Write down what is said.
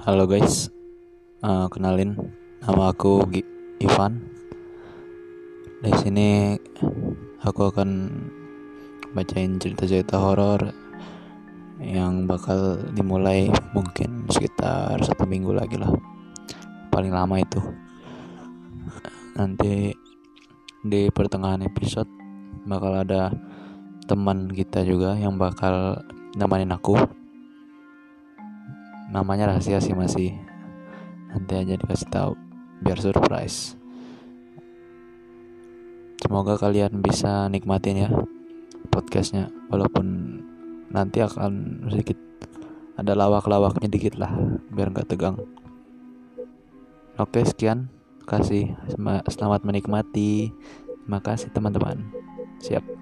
Halo guys, uh, kenalin nama aku G Ivan. Di sini aku akan bacain cerita-cerita horor yang bakal dimulai mungkin sekitar satu minggu lagi lah, paling lama itu. Nanti di pertengahan episode bakal ada teman kita juga yang bakal nemenin aku namanya rahasia sih masih. Nanti aja dikasih tahu biar surprise. Semoga kalian bisa nikmatin ya podcastnya walaupun nanti akan sedikit ada lawak-lawaknya dikit lah biar nggak tegang. Oke sekian. Kasih selamat menikmati. Terima kasih teman-teman. Siap